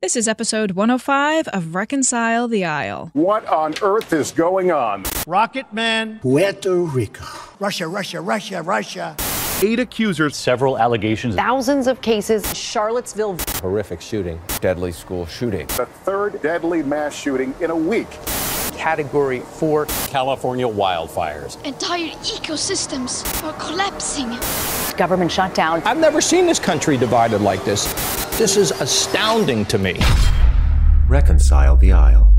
This is episode 105 of Reconcile the Aisle. What on earth is going on? Rocket Man. Puerto Rico. Russia, Russia, Russia, Russia. Eight accusers. Several allegations. Thousands of cases. Charlottesville. Horrific shooting. Deadly school shooting. The third deadly mass shooting in a week. Category 4. California wildfires. Entire ecosystems are collapsing. Government shutdown. I've never seen this country divided like this. This is astounding to me. Reconcile the Aisle.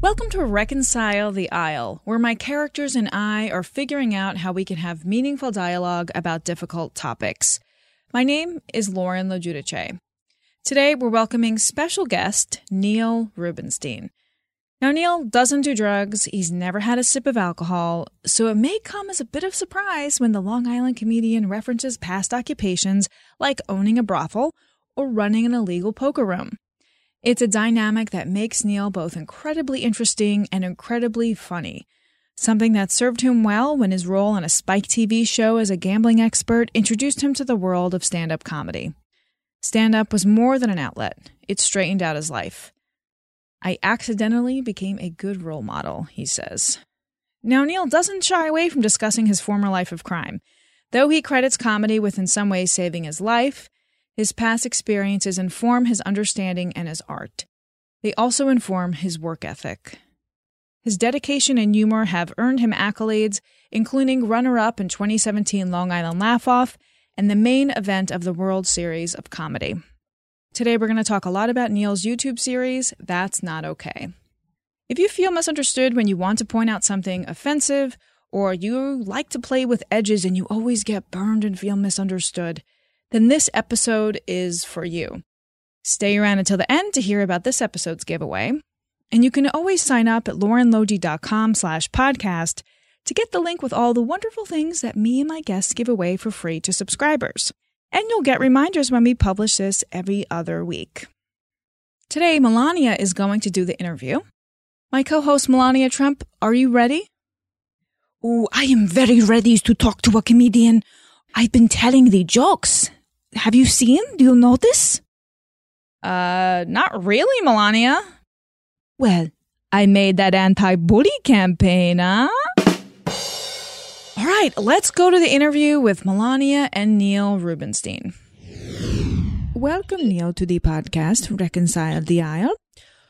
Welcome to Reconcile the Aisle, where my characters and I are figuring out how we can have meaningful dialogue about difficult topics. My name is Lauren LoGiudice. Today, we're welcoming special guest Neil Rubenstein. Now, Neil doesn't do drugs, he's never had a sip of alcohol, so it may come as a bit of surprise when the Long Island comedian references past occupations like owning a brothel or running an illegal poker room. It's a dynamic that makes Neil both incredibly interesting and incredibly funny. Something that served him well when his role on a Spike TV show as a gambling expert introduced him to the world of stand up comedy. Stand up was more than an outlet, it straightened out his life. I accidentally became a good role model, he says. Now, Neil doesn't shy away from discussing his former life of crime. Though he credits comedy with in some ways saving his life, his past experiences inform his understanding and his art. They also inform his work ethic. His dedication and humor have earned him accolades, including runner up in 2017 Long Island Laugh Off and the main event of the World Series of Comedy. Today, we're going to talk a lot about Neil's YouTube series, That's Not Okay. If you feel misunderstood when you want to point out something offensive, or you like to play with edges and you always get burned and feel misunderstood, then this episode is for you. Stay around until the end to hear about this episode's giveaway. And you can always sign up at laurenlogi.com slash podcast to get the link with all the wonderful things that me and my guests give away for free to subscribers and you'll get reminders when we publish this every other week. Today, Melania is going to do the interview. My co host, Melania Trump, are you ready? Oh, I am very ready to talk to a comedian. I've been telling the jokes. Have you seen? Do you notice? Uh, not really, Melania. Well, I made that anti bully campaign, huh? All right, let's go to the interview with Melania and Neil Rubenstein. Welcome, Neil, to the podcast Reconcile the Aisle.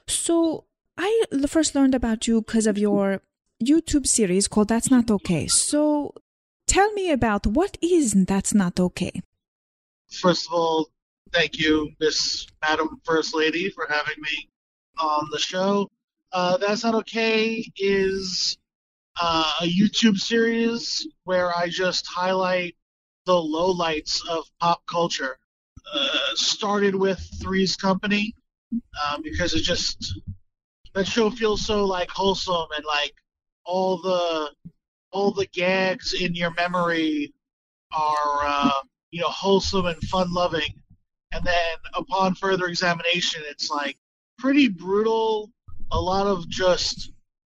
So, I first learned about you because of your YouTube series called That's Not Okay. So, tell me about what is That's Not Okay? First of all, thank you, Miss Madam First Lady, for having me on the show. Uh, That's Not Okay is uh, a YouTube series where I just highlight the lowlights of pop culture. Uh, started with Three's Company um, because it just that show feels so like wholesome and like all the all the gags in your memory are uh, you know wholesome and fun loving, and then upon further examination, it's like pretty brutal. A lot of just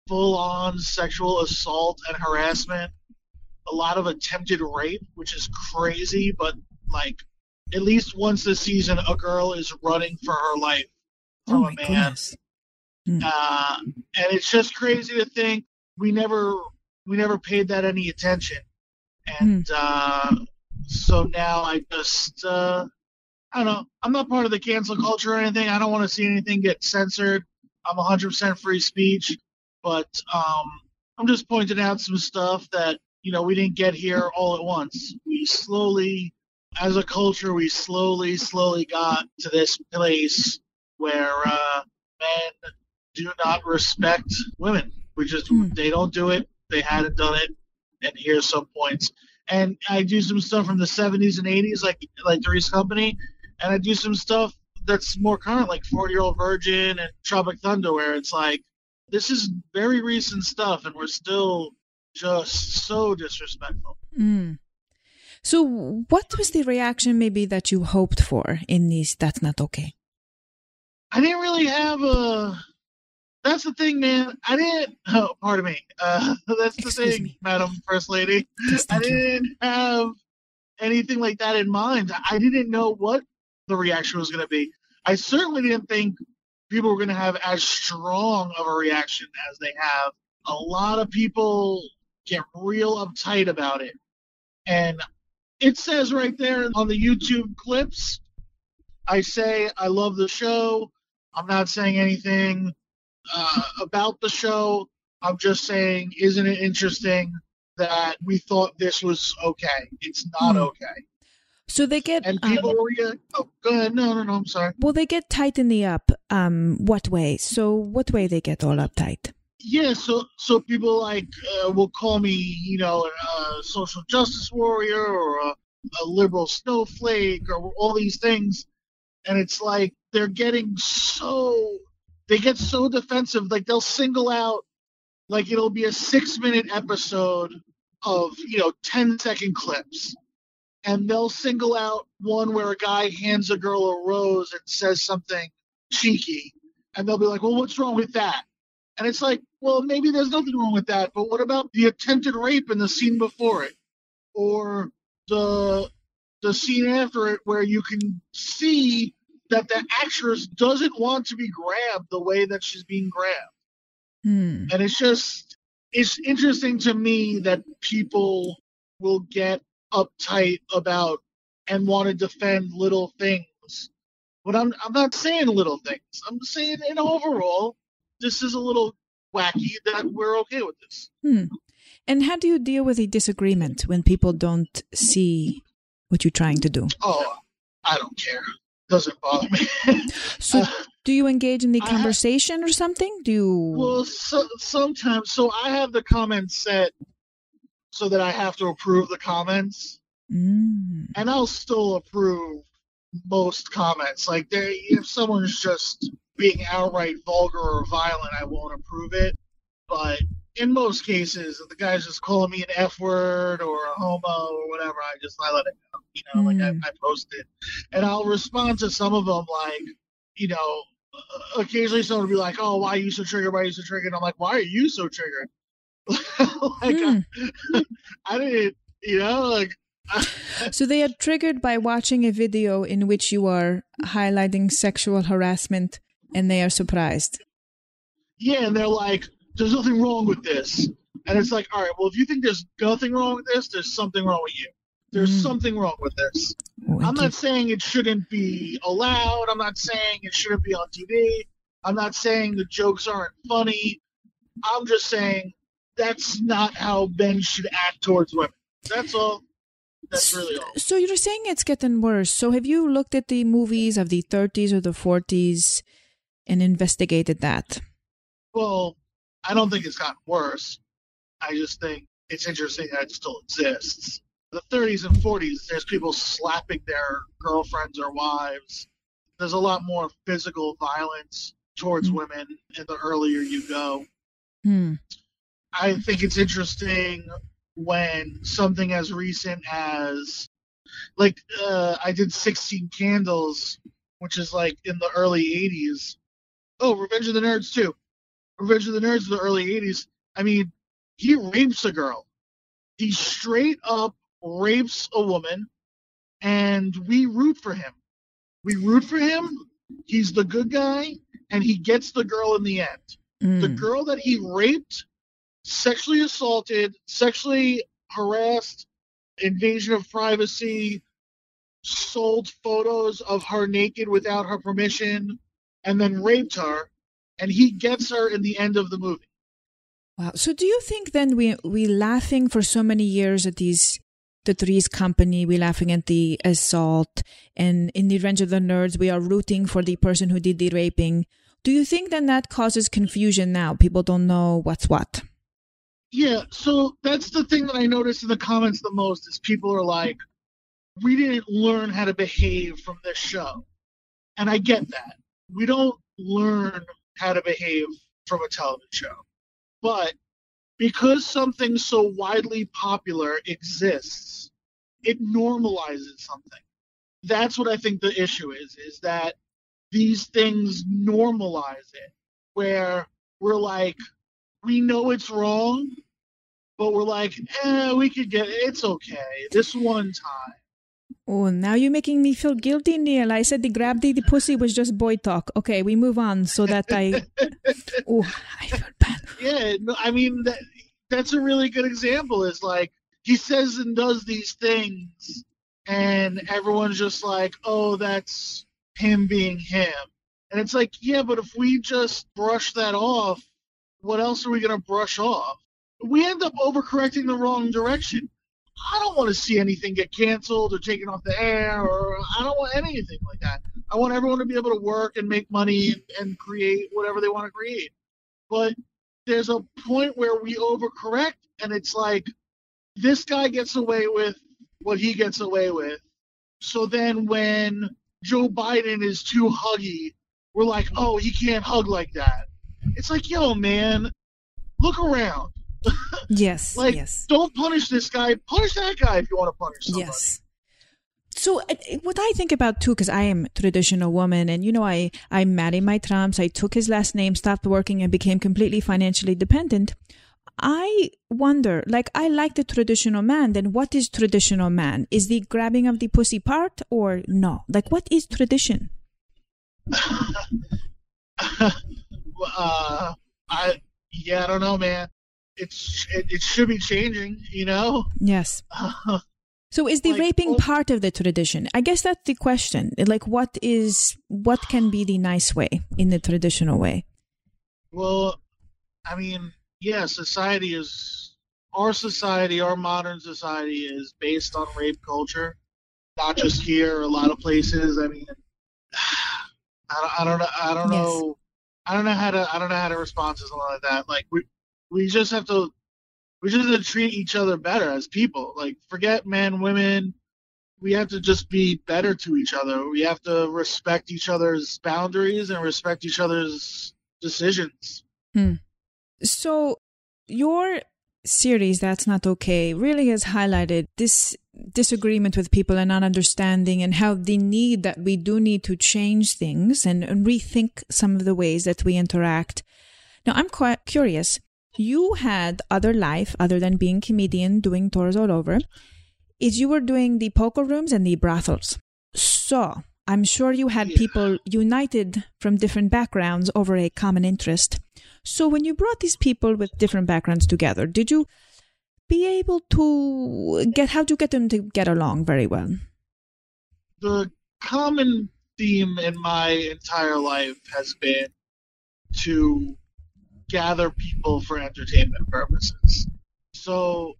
full on sexual assault and harassment, a lot of attempted rape, which is crazy, but like at least once this season, a girl is running for her life from oh a man. Mm. Uh, and it's just crazy to think we never we never paid that any attention. And mm. uh, so now I just uh, I don't know. I'm not part of the cancel culture or anything. I don't want to see anything get censored. I'm 100% free speech. But um, I'm just pointing out some stuff that you know we didn't get here all at once. We slowly, as a culture, we slowly, slowly got to this place where uh, men do not respect women. We just mm. they don't do it. They hadn't done it, and here's some points. And I do some stuff from the 70s and 80s, like like Three's Company, and I do some stuff that's more current, like 40 Year Old Virgin and Tropic Thunder, where it's like this is very recent stuff, and we're still just so disrespectful. Mm. So, what was the reaction maybe that you hoped for in this? That's not okay. I didn't really have a. That's the thing, man. I didn't. Oh, pardon me. Uh, that's the Excuse thing, me. Madam First Lady. Yes, I didn't have anything like that in mind. I didn't know what the reaction was going to be. I certainly didn't think people were going to have as strong of a reaction as they have. A lot of people get real uptight about it. And it says right there on the YouTube clips, I say I love the show. I'm not saying anything uh, about the show. I'm just saying, isn't it interesting that we thought this was okay? It's not Hmm. okay. So they get And um, people were, yeah, oh, go ahead. No, no, no, I'm sorry. well, they get tight in the up. Um, what way? So what way they get all uptight? Yeah, so so people like uh, will call me, you know, a social justice warrior or a, a liberal snowflake or all these things, and it's like they're getting so they get so defensive. Like they'll single out, like it'll be a six minute episode of you know 10 second clips, and they'll single out one where a guy hands a girl a rose and says something cheeky, and they'll be like, well, what's wrong with that? And it's like, well, maybe there's nothing wrong with that, but what about the attempted rape in the scene before it, or the the scene after it, where you can see that the actress doesn't want to be grabbed the way that she's being grabbed, Hmm. and it's just it's interesting to me that people will get uptight about and want to defend little things, but I'm I'm not saying little things. I'm saying in overall this is a little wacky that we're okay with this. Hmm. And how do you deal with the disagreement when people don't see what you're trying to do? Oh, I don't care. Doesn't bother me. So do you engage in the conversation or something? Do you? well, so, sometimes, so I have the comments set so that I have to approve the comments, Mm. and I'll still approve most comments. Like, they, if someone's just being outright vulgar or violent, I won't approve it. But in most cases, if the guy's just calling me an F word or a homo or whatever, I just I let it go. You know, like I, I post it, and I'll respond to some of them like, you know, uh, occasionally someone will be like, "Oh, why are you so triggered? Why are you so triggered?" And I'm like, "Why are you so triggered?" like I, I didn't, you know, like So they are triggered by watching a video in which you are highlighting sexual harassment, and they are surprised. yeah, and they're like, "There's nothing wrong with this," and it's like, "All right, well, if you think there's nothing wrong with this, there's something wrong with you. There's mm. something wrong with this." I'm not saying it shouldn't be allowed. I'm not saying it shouldn't be on TV. I'm not saying the jokes aren't funny. I'm just saying that's not how men should act towards women. That's all. That's really all. So you're saying it's getting worse. So have you looked at the movies of the 30s or the 40s and investigated that? Well, I don't think it's gotten worse. I just think it's interesting that it still exists. The 30s and 40s, there's people slapping their girlfriends or wives. There's a lot more physical violence towards women in the earlier you go. Hmm. I think it's interesting when something as recent as, like, uh, I did 16 Candles, which is like in the early 80s. Oh, Revenge of the Nerds, too. Revenge of the Nerds in the early 80s. I mean, he rapes a girl. He straight up rapes a woman, and we root for him. We root for him. He's the good guy, and he gets the girl in the end. The Mm. girl that he raped, sexually assaulted, sexually harassed, invasion of privacy, sold photos of her naked without her permission, and then raped her, and he gets her in the end of the movie. Wow. So do you think then we we laughing for so many years at these the Three's Company, we laughing at the assault, and in the Revenge of the Nerds, we are rooting for the person who did the raping. Do you think then that causes confusion now? People don't know what's what. Yeah, so that's the thing that I notice in the comments the most is people are like, we didn't learn how to behave from this show. And I get that. We don't learn how to behave from a television show. But because something so widely popular exists, it normalizes something. That's what I think the issue is, is that these things normalize it, where we're like, we know it's wrong, but we're like, eh, we could get it. It's okay. This one time. Oh, now you're making me feel guilty, Neil. I said the grab the, the pussy was just boy talk. Okay, we move on so that I. oh, I feel bad. Yeah, no, I mean that, that's a really good example. Is like he says and does these things, and everyone's just like, "Oh, that's him being him," and it's like, yeah, but if we just brush that off, what else are we gonna brush off? We end up overcorrecting the wrong direction. I don't want to see anything get canceled or taken off the air, or I don't want anything like that. I want everyone to be able to work and make money and, and create whatever they want to create. But there's a point where we overcorrect, and it's like this guy gets away with what he gets away with. So then when Joe Biden is too huggy, we're like, oh, he can't hug like that. It's like, yo, man, look around. Yes. like, yes. don't punish this guy. Punish that guy if you want to punish somebody. Yes. So what I think about too, because I am a traditional woman, and you know, I I married my Trumps. I took his last name, stopped working, and became completely financially dependent. I wonder, like, I like the traditional man. Then what is traditional man? Is the grabbing of the pussy part or no? Like, what is tradition? uh, I yeah, I don't know, man. It's it, it should be changing, you know. Yes. Uh-huh. So is the Like, raping oh- part of the tradition? I guess that's the question. Like, what is what can be the nice way in the traditional way? Well, I mean, yeah, society is our society, our modern society is based on rape culture. Not just here, a lot of places. I mean, I don't, I don't know. I don't Yes. know. I don't know how to. I don't know how to respond to something like that. Like we, we just have to. We just have to treat each other better as people. Like forget men, women. We have to just be better to each other. We have to respect each other's boundaries and respect each other's decisions. Hmm. So your series that's not okay really has highlighted this disagreement with people and not understanding and how the need that we do need to change things and, and rethink some of the ways that we interact. Now I'm quite curious. You had other life other than being comedian, doing tours all over. Is you were doing the poker rooms and the brothels. So I'm sure you had Yeah. people united from different backgrounds over a common interest. So when you brought these people with different backgrounds together, did you be able to get how do you get them to get along very well? the common theme in my entire life has been to gather people for entertainment purposes. So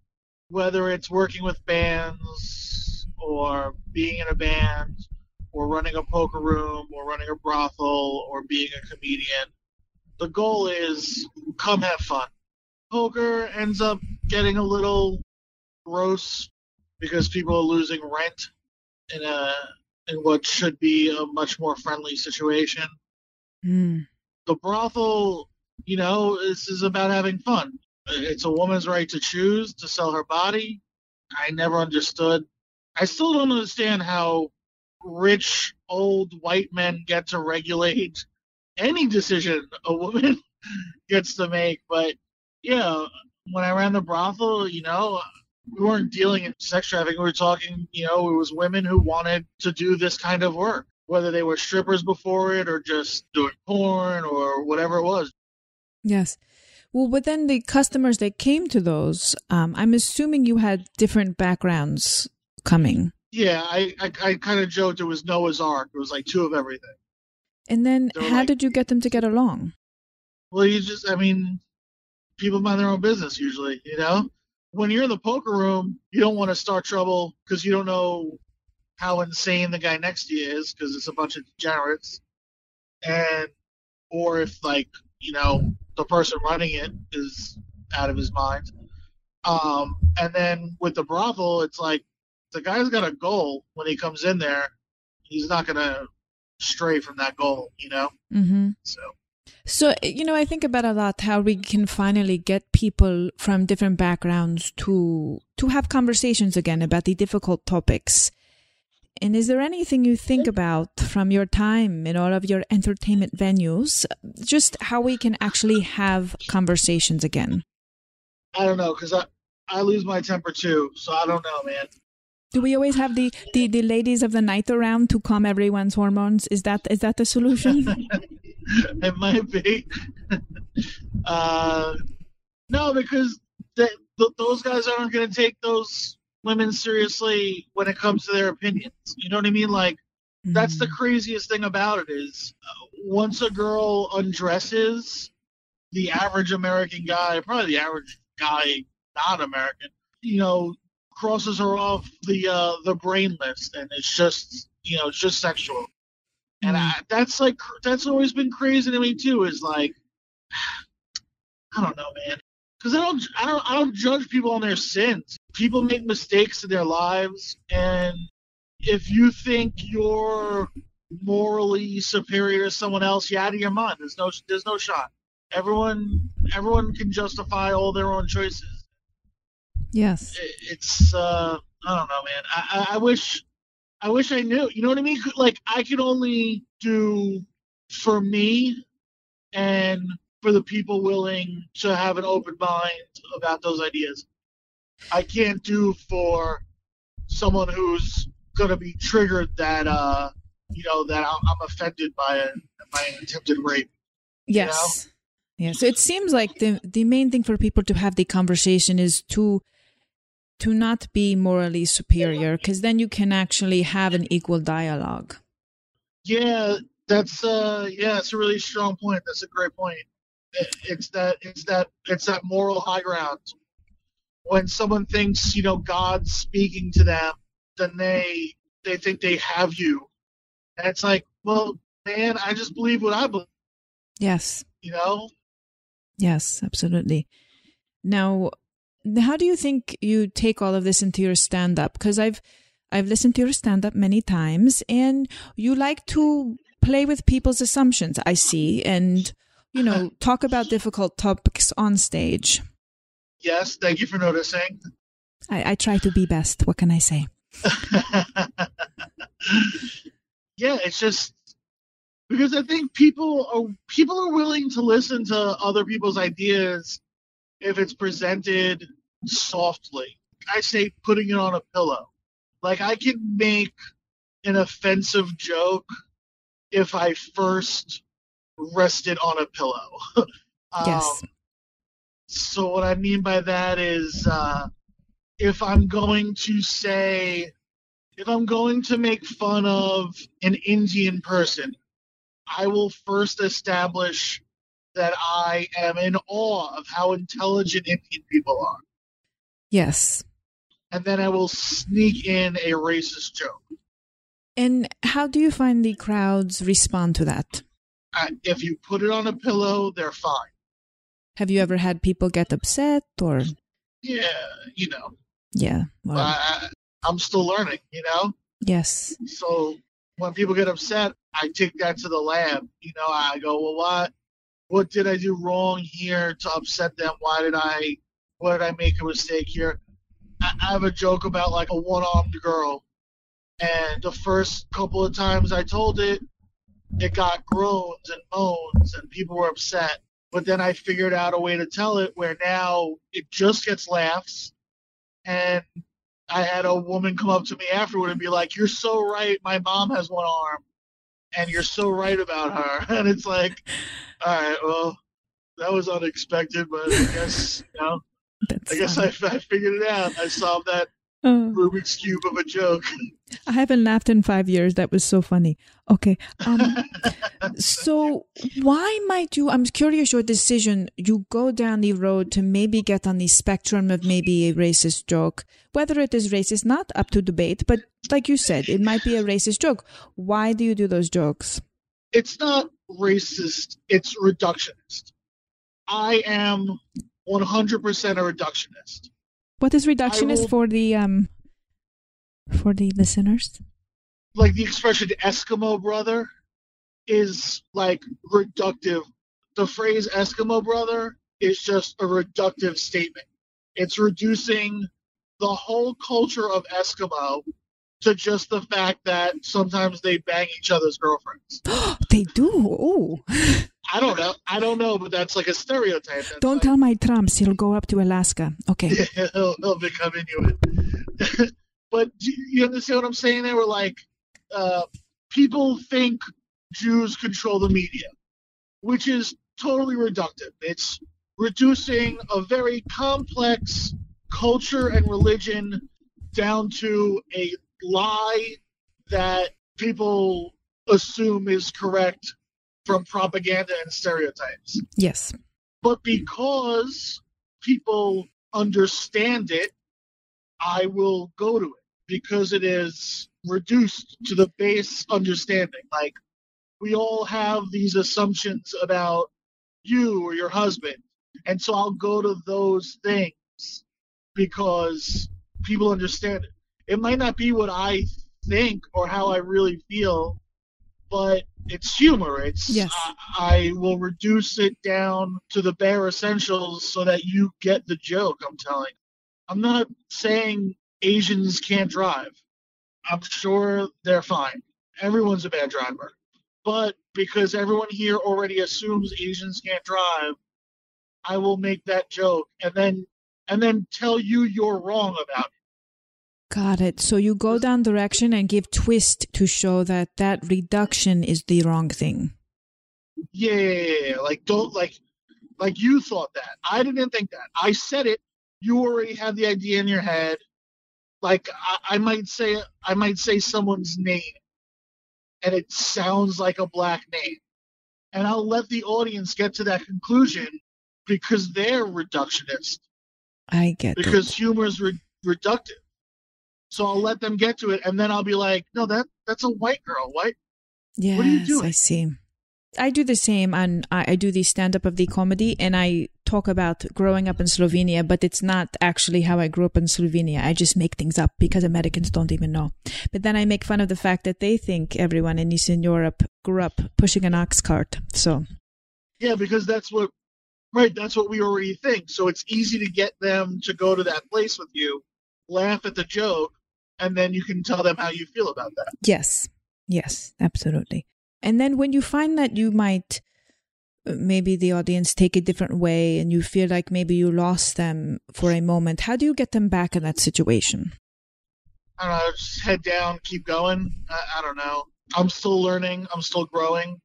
whether it's working with bands or being in a band or running a poker room or running a brothel or being a comedian, the goal is come have fun. Poker ends up getting a little gross because people are losing rent in a in what should be a much more friendly situation. Mm. The brothel, you know, this is about having fun. It's a woman's right to choose to sell her body. I never understood. I still don't understand how rich old white men get to regulate any decision a woman gets to make. But yeah, when I ran the brothel, you know, we weren't dealing in sex trafficking. We were talking, you know, it was women who wanted to do this kind of work, whether they were strippers before it or just doing porn or whatever it was. Yes. Well, but then the customers that came to those, um, I'm assuming you had different backgrounds coming. Yeah, I, I, I kind of joked it was Noah's Ark. It was like two of everything. And then They were how like- did you get them to get along? Well, you just, I mean, people mind their own business usually, you know? When you're in the poker room, you don't want to start trouble because you don't know how insane the guy next to you is because it's a bunch of degenerates. And, or if, like, you know, the person running it is out of his mind. Um, and then with the brothel, it's like the guy's got a goal when he comes in there. He's not going to stray from that goal, you know? Mm-hmm. So. So, you know, I think about a lot how we can finally get people from different backgrounds to to have conversations again about the difficult topics. And is there anything you think about from your time in all of your entertainment venues, just how we can actually have conversations again? I don't know because I I lose my temper too, so I don't know, man. Do we always have the, the, the ladies of the night around to calm everyone's hormones? Is that is that the solution? it might be. uh, no, because th- those guys aren't going to take those women seriously when it comes to their opinions. You know what I mean? Like mm-hmm. that's the craziest thing about it is uh, once a girl undresses, the average American guy, probably the average guy not American, you know, crosses her off the uh, the brain list, and it's just you know it's just sexual, and I, that's like that's always been crazy to me too. Is like I don't know, man, because I don't I don't I don't judge people on their sins. People make mistakes in their lives, and if you think you're morally superior to someone else, you're out of your mind. There's no there's no shot. Everyone everyone can justify all their own choices. Yes. It's uh, I don't know, man. I, I, I wish I wish I knew. You know what I mean? Like I can only do for me and for the people willing to have an open mind about those ideas. I can't do for someone who's gonna be triggered that uh you know that I'm offended by a by an attempted rape. Yes. You know? Yeah. So it seems like the the main thing for people to have the conversation is to to not be morally superior because then you can actually have an equal dialogue yeah that's uh yeah it's a really strong point that's a great point it, it's that it's that it's that moral high ground. When someone thinks you know god's speaking to them then they they think they have you. And it's like well man i just believe what i believe. Yes. You know? Yes absolutely. Now how do you think you take all of this into your stand up because i've i've listened to your stand up many times and you like to play with people's assumptions i see and you know talk about difficult topics on stage yes thank you for noticing i, I try to be best what can i say yeah it's just because i think people are people are willing to listen to other people's ideas if it's presented softly. I say putting it on a pillow. Like I can make an offensive joke if I first rest it on a pillow. um, yes. So what I mean by that is uh, if I'm going to say if I'm going to make fun of an Indian person, I will first establish that I am in awe of how intelligent Indian people are. Yes. And then I will sneak in a racist joke. And how do you find the crowds respond to that? Uh, if you put it on a pillow, they're fine. Have you ever had people get upset or? Yeah, you know. Yeah. Well. I, I'm still learning, you know? Yes. So when people get upset, I take that to the lab. You know, I go, well, what? what did I do wrong here to upset them? Why did I why did I make a mistake here? I, I have a joke about like a one armed girl. And the first couple of times I told it, it got groans and moans and people were upset. But then I figured out a way to tell it where now it just gets laughs. And I had a woman come up to me afterward and be like, You're so right. My mom has one arm and you're so right about her. And it's like, all right, well, that was unexpected, but I guess, you know, That's I guess I, I, figured it out. I solved that oh. Rubik's Cube of a joke. I haven't laughed in five years. That was so funny. Okay. Um, so why might you, I'm curious your decision, you go down the road to maybe get on the spectrum of maybe a racist joke, whether it is racist, not up to debate, but like you said, it might be a racist joke. Why do you do those jokes? It's not racist, it's reductionist. I am 100% a reductionist. What is reductionist will, for the um for the listeners? Like the expression Eskimo brother is like reductive. The phrase Eskimo brother is just a reductive statement. It's reducing the whole culture of Eskimo to just the fact that sometimes they bang each other's girlfriends. they do. Oh. I don't know. I don't know, but that's like a stereotype. That's don't like, tell my Trumps. He'll go up to Alaska. Okay. Yeah, he'll, he'll become Inuit. but you understand what I'm saying? They were like, uh, people think Jews control the media, which is totally reductive. It's reducing a very complex culture and religion down to a lie that people assume is correct from propaganda and stereotypes. Yes. But because people understand it, I will go to it because it is reduced to the base understanding. Like, we all have these assumptions about you or your husband. And so I'll go to those things because people understand it. It might not be what I think or how I really feel, but it's humor. It's yes. I, I will reduce it down to the bare essentials so that you get the joke I'm telling. I'm not saying Asians can't drive. I'm sure they're fine. Everyone's a bad driver. But because everyone here already assumes Asians can't drive, I will make that joke and then and then tell you you're wrong about it. Got it. So you go down direction and give twist to show that that reduction is the wrong thing. Yeah, like don't like like you thought that. I didn't think that. I said it. You already had the idea in your head. Like I, I might say I might say someone's name and it sounds like a black name. And I'll let the audience get to that conclusion because they're reductionist. I get because it. humor is re- reductive. So I'll let them get to it, and then I'll be like, "No, that that's a white girl. What? Yes, what are you doing?" I see. I do the same, and I, I do the stand up of the comedy, and I talk about growing up in Slovenia, but it's not actually how I grew up in Slovenia. I just make things up because Americans don't even know. But then I make fun of the fact that they think everyone in Eastern Europe grew up pushing an ox cart. So, yeah, because that's what, right? That's what we already think. So it's easy to get them to go to that place with you, laugh at the joke, and then you can tell them how you feel about that. Yes, yes, absolutely. And then when you find that you might maybe the audience take a different way and you feel like maybe you lost them for a moment, how do you get them back in that situation? I don't know, just head down, keep going. I, I don't know. I'm still learning, I'm still growing.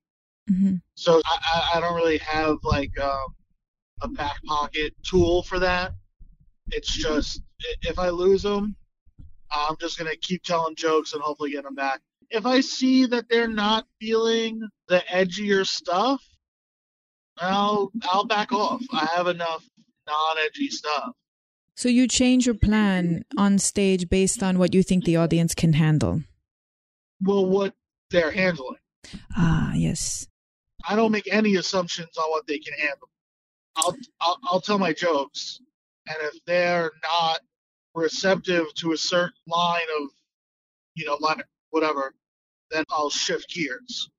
Mm-hmm. So I, I, don't really have like um, a back pocket tool for that. It's just if I lose them, I'm just going to keep telling jokes and hopefully get them back if I see that they're not feeling the edgier stuff, I'll I'll back off. I have enough non-edgy stuff. So you change your plan on stage based on what you think the audience can handle. Well, what they're handling. Ah, yes. I don't make any assumptions on what they can handle. I'll I'll, I'll tell my jokes, and if they're not receptive to a certain line of, you know, line whatever, then I'll shift gears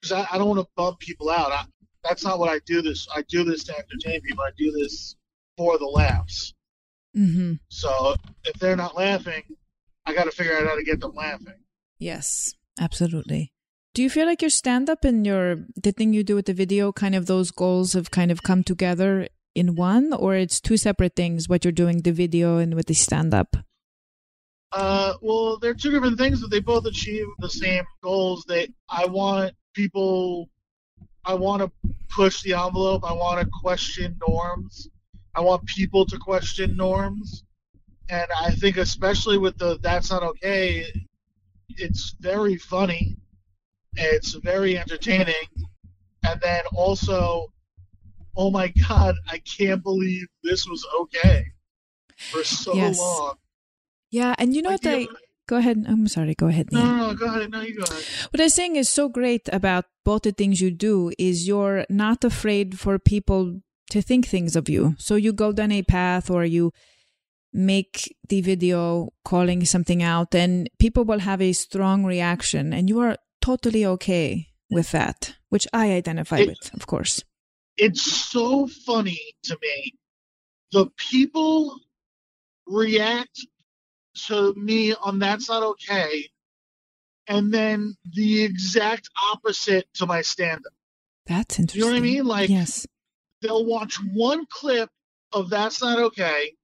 because I, I, don't want to bump people out. I, that's not what I do. This I do this to entertain people. I do this for the laughs. Mm-hmm. So if they're not laughing, I got to figure out how to get them laughing. Yes, absolutely. Do you feel like your stand up and your the thing you do with the video kind of those goals have kind of come together in one or it's two separate things what you're doing the video and with the stand up? Uh, well, they're two different things, but they both achieve the same goals. that I want people, I want to push the envelope. I want to question norms. I want people to question norms, and I think especially with the "That's Not Okay," it's very funny. It's very entertaining, and then also, oh my god, I can't believe this was okay for so yes. long. Yeah, and you know like what I go ahead. I'm sorry. Go ahead. No, no, no, go ahead. No, you go ahead. What I'm saying is so great about both the things you do is you're not afraid for people to think things of you. So you go down a path or you make the video calling something out and people will have a strong reaction and you are totally okay with that, which I identify it, with, of course. It's so funny to me. The people react to me on That's Not Okay, and then the exact opposite to my stand up. That's interesting. You know what I mean? Like, yes. they'll watch one clip of That's Not Okay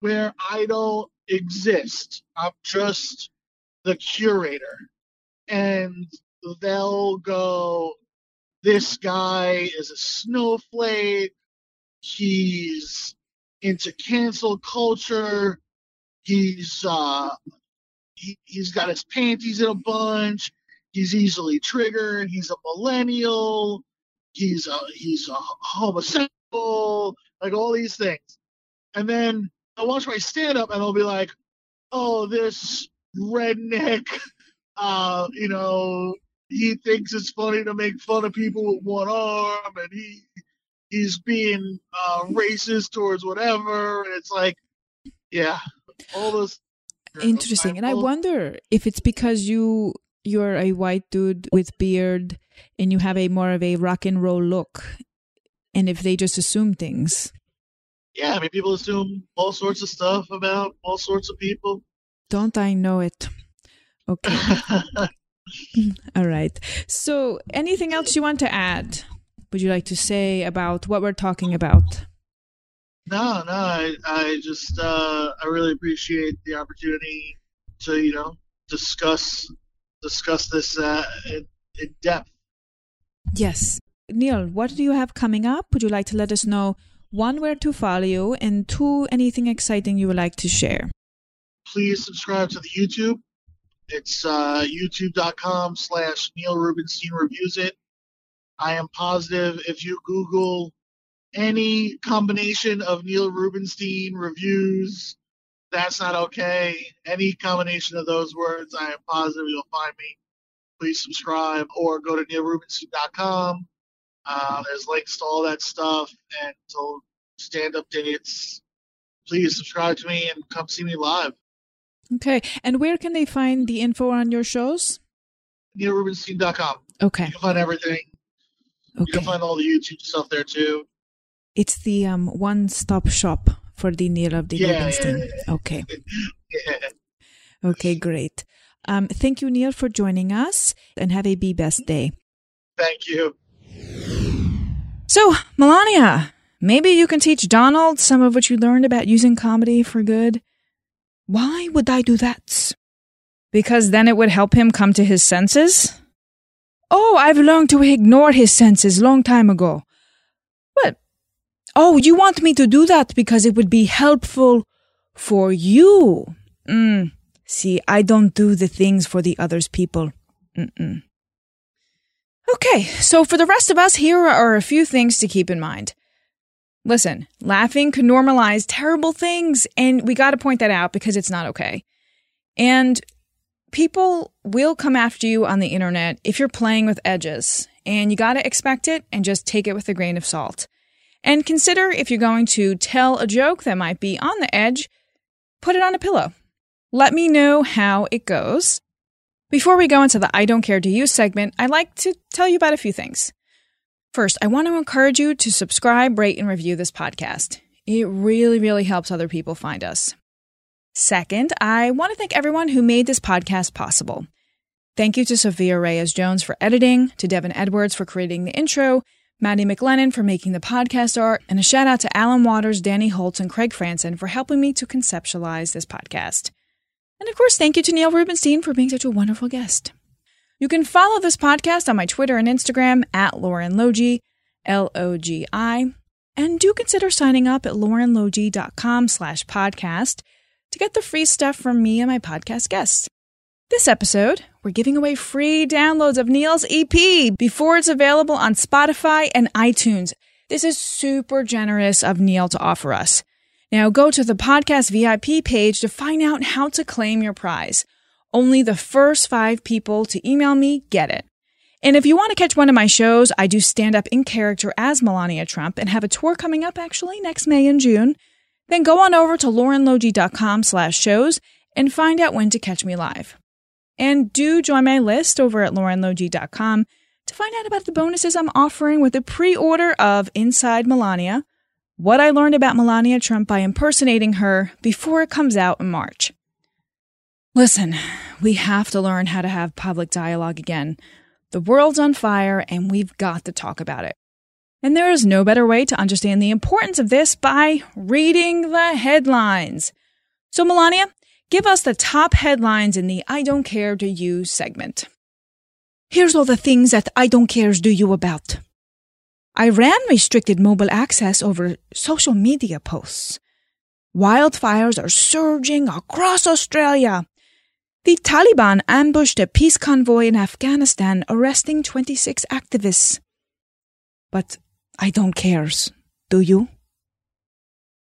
where I don't exist. I'm just the curator. And they'll go, this guy is a snowflake. He's into cancel culture. He's uh he, he's got his panties in a bunch. He's easily triggered. He's a millennial. He's a he's a homosexual. Like all these things. And then I'll watch my stand up and I'll be like, oh, this redneck, uh, you know, he thinks it's funny to make fun of people with one arm and he he's being uh, racist towards whatever. And it's like, yeah, all those. Interesting. And I wonder if it's because you you're a white dude with beard and you have a more of a rock and roll look and if they just assume things yeah, I mean, people assume all sorts of stuff about all sorts of people. Don't I know it? Okay. all right. So, anything else you want to add? Would you like to say about what we're talking about? No, no. I, I just, uh, I really appreciate the opportunity to, you know, discuss, discuss this uh, in, in depth. Yes. Neil, what do you have coming up? Would you like to let us know one, where to follow you, and two, anything exciting you would like to share. Please subscribe to the YouTube. It's uh, youtube.com slash Neil Rubenstein Reviews It. I am positive if you Google any combination of Neil Rubenstein reviews, that's not okay. Any combination of those words, I am positive you'll find me. Please subscribe or go to neilrubenstein.com uh, there's links to all that stuff and to stand up dates. Please subscribe to me and come see me live. Okay. And where can they find the info on your shows? NeilRubenstein.com. Okay. You can find everything. Okay. You can find all the YouTube stuff there too. It's the um, one stop shop for the Neil of the yeah, Rubenstein. Yeah, yeah. Okay. Okay, great. Um, thank you, Neil, for joining us and have a be best day. Thank you. So, Melania, maybe you can teach Donald some of what you learned about using comedy for good. Why would I do that? Because then it would help him come to his senses? Oh, I've learned to ignore his senses long time ago. What? Oh, you want me to do that because it would be helpful for you. Mm. See, I don't do the things for the others people. Mm-mm. Okay, so for the rest of us, here are a few things to keep in mind. Listen, laughing can normalize terrible things, and we got to point that out because it's not okay. And people will come after you on the internet if you're playing with edges, and you got to expect it and just take it with a grain of salt. And consider if you're going to tell a joke that might be on the edge, put it on a pillow. Let me know how it goes. Before we go into the I Don't Care Do You segment, I'd like to tell you about a few things. First, I want to encourage you to subscribe, rate, and review this podcast. It really, really helps other people find us. Second, I want to thank everyone who made this podcast possible. Thank you to Sophia Reyes Jones for editing, to Devin Edwards for creating the intro, Maddie McLennan for making the podcast art, and a shout out to Alan Waters, Danny Holtz, and Craig Franson for helping me to conceptualize this podcast. And of course, thank you to Neil Rubenstein for being such a wonderful guest. You can follow this podcast on my Twitter and Instagram at Lauren Logi, L-O-G-I, and do consider signing up at laurenlogi.com slash podcast to get the free stuff from me and my podcast guests. This episode, we're giving away free downloads of Neil's EP before it's available on Spotify and iTunes. This is super generous of Neil to offer us. Now go to the podcast VIP page to find out how to claim your prize. Only the first five people to email me get it. And if you want to catch one of my shows, I do stand up in character as Melania Trump and have a tour coming up actually next May and June. Then go on over to laurenlogi.com slash shows and find out when to catch me live. And do join my list over at laurenlogi.com to find out about the bonuses I'm offering with the pre-order of Inside Melania, what I learned about Melania Trump by impersonating her before it comes out in March. Listen, we have to learn how to have public dialogue again. The world's on fire and we've got to talk about it. And there is no better way to understand the importance of this by reading the headlines. So, Melania, give us the top headlines in the I Don't Care to You segment. Here's all the things that I don't cares do you about. Iran restricted mobile access over social media posts. Wildfires are surging across Australia. The Taliban ambushed a peace convoy in Afghanistan, arresting 26 activists. But I don't cares, do you?